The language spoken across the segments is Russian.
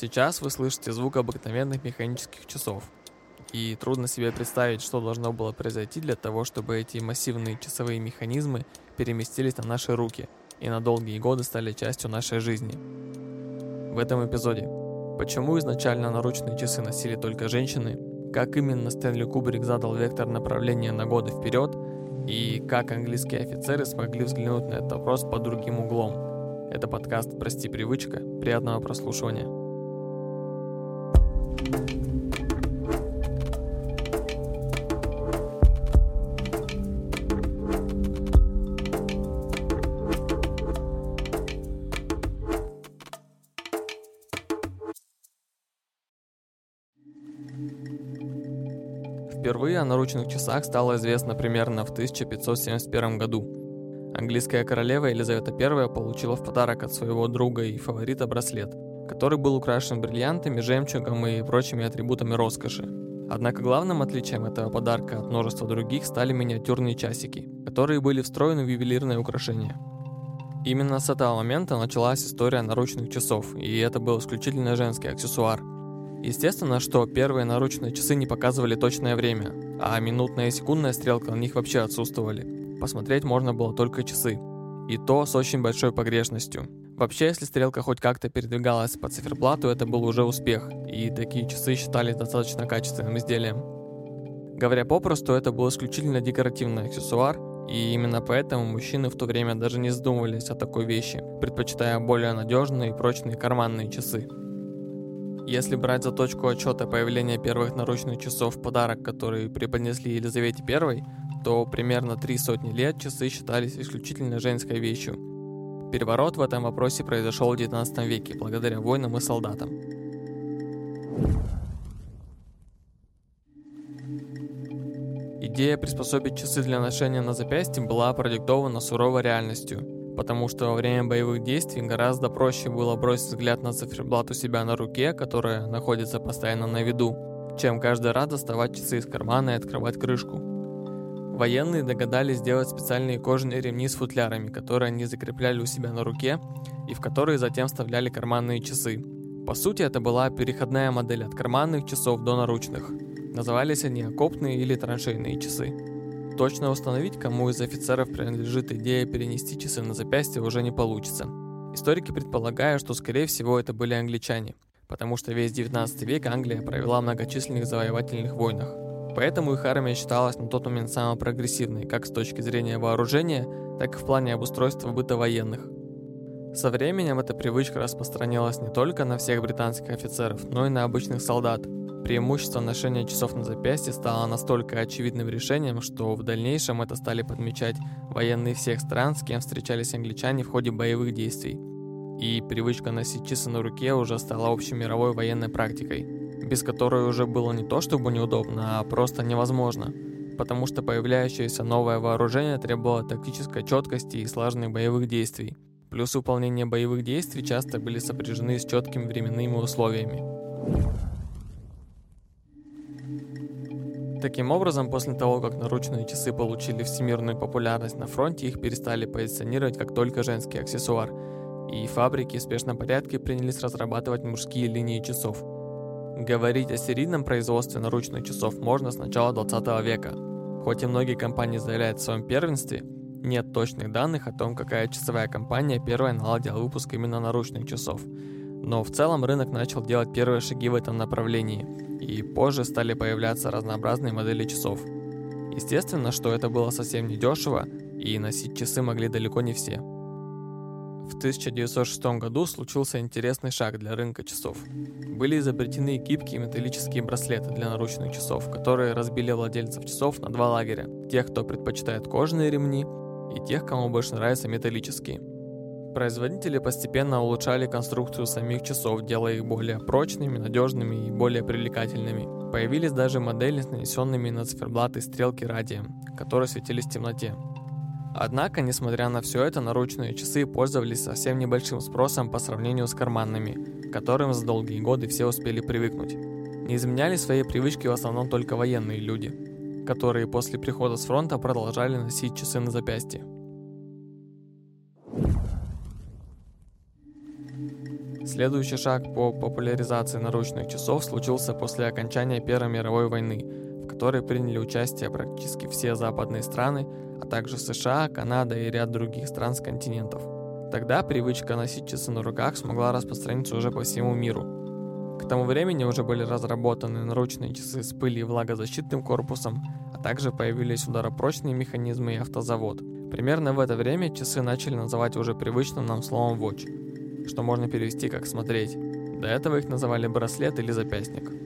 Сейчас вы слышите звук обыкновенных механических часов. И трудно себе представить, что должно было произойти для того, чтобы эти массивные часовые механизмы переместились на наши руки и на долгие годы стали частью нашей жизни. В этом эпизоде. Почему изначально наручные часы носили только женщины? Как именно Стэнли Кубрик задал вектор направления на годы вперед? И как английские офицеры смогли взглянуть на этот вопрос под другим углом? Это подкаст «Прости, привычка». Приятного прослушивания. Впервые о наручных часах стало известно примерно в 1571 году. Английская королева Елизавета I получила в подарок от своего друга и фаворита браслет, который был украшен бриллиантами, жемчугом и прочими атрибутами роскоши. Однако главным отличием этого подарка от множества других стали миниатюрные часики, которые были встроены в ювелирное украшение. Именно с этого момента началась история наручных часов, и это был исключительно женский аксессуар – Естественно, что первые наручные часы не показывали точное время, а минутная и секундная стрелка на них вообще отсутствовали. Посмотреть можно было только часы. И то с очень большой погрешностью. Вообще, если стрелка хоть как-то передвигалась по циферблату, это был уже успех, и такие часы считались достаточно качественным изделием. Говоря попросту, это был исключительно декоративный аксессуар, и именно поэтому мужчины в то время даже не задумывались о такой вещи, предпочитая более надежные и прочные карманные часы. Если брать за точку отчета появления первых наручных часов в подарок, который преподнесли Елизавете I, то примерно три сотни лет часы считались исключительно женской вещью. Переворот в этом вопросе произошел в 19 веке благодаря войнам и солдатам. Идея приспособить часы для ношения на запястье была продиктована суровой реальностью – потому что во время боевых действий гораздо проще было бросить взгляд на циферблат у себя на руке, которая находится постоянно на виду, чем каждый раз доставать часы из кармана и открывать крышку. Военные догадались сделать специальные кожаные ремни с футлярами, которые они закрепляли у себя на руке и в которые затем вставляли карманные часы. По сути, это была переходная модель от карманных часов до наручных. Назывались они окопные или траншейные часы. Точно установить, кому из офицеров принадлежит идея перенести часы на запястье, уже не получится. Историки предполагают, что скорее всего это были англичане, потому что весь 19 век Англия провела в многочисленных завоевательных войнах. Поэтому их армия считалась на тот момент самой прогрессивной, как с точки зрения вооружения, так и в плане обустройства быта военных. Со временем эта привычка распространилась не только на всех британских офицеров, но и на обычных солдат, Преимущество ношения часов на запястье стало настолько очевидным решением, что в дальнейшем это стали подмечать военные всех стран, с кем встречались англичане в ходе боевых действий. И привычка носить часы на руке уже стала общемировой военной практикой, без которой уже было не то чтобы неудобно, а просто невозможно, потому что появляющееся новое вооружение требовало тактической четкости и слаженных боевых действий. Плюс выполнение боевых действий часто были сопряжены с четкими временными условиями. Таким образом, после того, как наручные часы получили всемирную популярность на фронте, их перестали позиционировать как только женский аксессуар, и фабрики в спешном порядке принялись разрабатывать мужские линии часов. Говорить о серийном производстве наручных часов можно с начала 20 века. Хоть и многие компании заявляют в своем первенстве, нет точных данных о том, какая часовая компания первая наладила выпуск именно наручных часов. Но в целом рынок начал делать первые шаги в этом направлении – и позже стали появляться разнообразные модели часов. Естественно, что это было совсем не дешево, и носить часы могли далеко не все. В 1906 году случился интересный шаг для рынка часов. Были изобретены гибкие металлические браслеты для наручных часов, которые разбили владельцев часов на два лагеря. Тех, кто предпочитает кожаные ремни, и тех, кому больше нравятся металлические. Производители постепенно улучшали конструкцию самих часов, делая их более прочными, надежными и более привлекательными. Появились даже модели с нанесенными на циферблаты стрелки радием, которые светились в темноте. Однако, несмотря на все это, наручные часы пользовались совсем небольшим спросом по сравнению с карманными, к которым за долгие годы все успели привыкнуть. Не изменяли свои привычки в основном только военные люди, которые после прихода с фронта продолжали носить часы на запястье. Следующий шаг по популяризации наручных часов случился после окончания Первой мировой войны, которой приняли участие практически все западные страны, а также США, Канада и ряд других стран с континентов. Тогда привычка носить часы на руках смогла распространиться уже по всему миру. К тому времени уже были разработаны наручные часы с пыли и влагозащитным корпусом, а также появились ударопрочные механизмы и автозавод. Примерно в это время часы начали называть уже привычным нам словом watch, что можно перевести как «смотреть». До этого их называли браслет или запястник.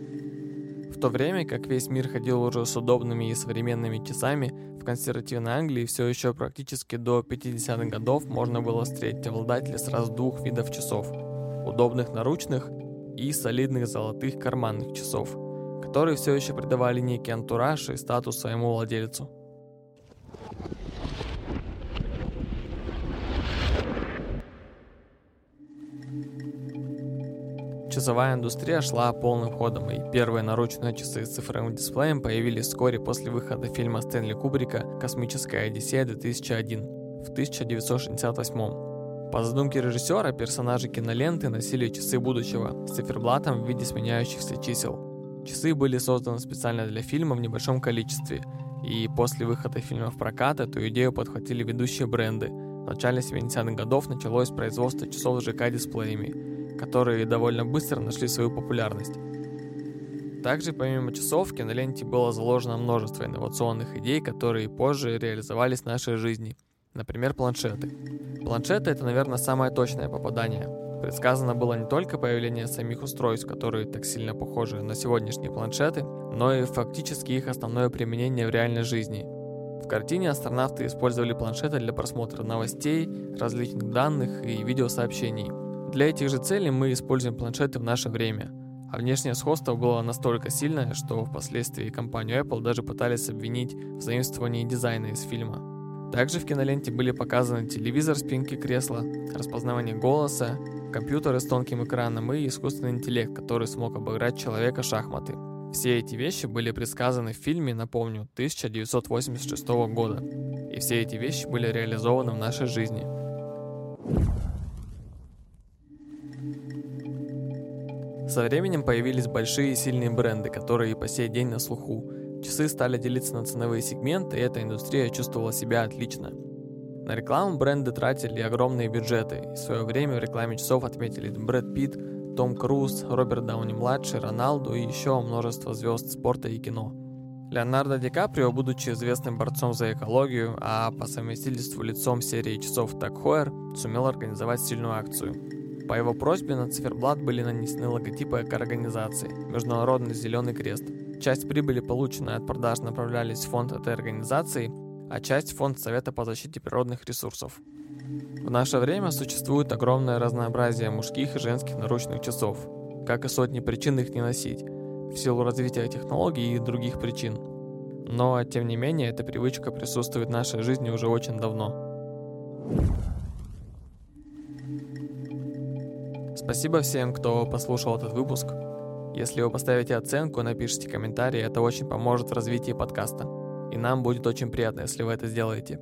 В то время как весь мир ходил уже с удобными и современными часами, в консервативной Англии все еще практически до 50-х годов можно было встретить обладателя сразу двух видов часов – удобных наручных и солидных золотых карманных часов, которые все еще придавали некий антураж и статус своему владельцу. Часовая индустрия шла полным ходом, и первые наручные часы с цифровым дисплеем появились вскоре после выхода фильма Стэнли Кубрика «Космическая Одиссея-2001» в 1968 По задумке режиссера, персонажи киноленты носили часы будущего с циферблатом в виде сменяющихся чисел. Часы были созданы специально для фильма в небольшом количестве, и после выхода фильма в прокат эту идею подхватили ведущие бренды. В начале 70-х годов началось производство часов с ЖК-дисплеями – которые довольно быстро нашли свою популярность. Также помимо часов в киноленте было заложено множество инновационных идей, которые позже реализовались в нашей жизни. Например, планшеты. Планшеты это, наверное, самое точное попадание. Предсказано было не только появление самих устройств, которые так сильно похожи на сегодняшние планшеты, но и фактически их основное применение в реальной жизни. В картине астронавты использовали планшеты для просмотра новостей, различных данных и видеосообщений – для этих же целей мы используем планшеты в наше время. А внешнее сходство было настолько сильное, что впоследствии компанию Apple даже пытались обвинить в заимствовании дизайна из фильма. Также в киноленте были показаны телевизор спинки кресла, распознавание голоса, компьютеры с тонким экраном и искусственный интеллект, который смог обыграть человека шахматы. Все эти вещи были предсказаны в фильме, напомню, 1986 года. И все эти вещи были реализованы в нашей жизни. Со временем появились большие и сильные бренды, которые и по сей день на слуху. Часы стали делиться на ценовые сегменты, и эта индустрия чувствовала себя отлично. На рекламу бренды тратили огромные бюджеты, и в свое время в рекламе часов отметили Брэд Питт, Том Круз, Роберт Дауни-младший, Роналду и еще множество звезд спорта и кино. Леонардо Ди Каприо, будучи известным борцом за экологию, а по совместительству лицом серии часов Так Хойер, сумел организовать сильную акцию – по его просьбе на циферблат были нанесены логотипы организации Международный Зеленый Крест. Часть прибыли, полученной от продаж, направлялись в фонд этой организации, а часть в фонд Совета по защите природных ресурсов. В наше время существует огромное разнообразие мужских и женских наручных часов, как и сотни причин их не носить, в силу развития технологий и других причин. Но, тем не менее, эта привычка присутствует в нашей жизни уже очень давно. Спасибо всем, кто послушал этот выпуск. Если вы поставите оценку, напишите комментарий, это очень поможет в развитии подкаста. И нам будет очень приятно, если вы это сделаете.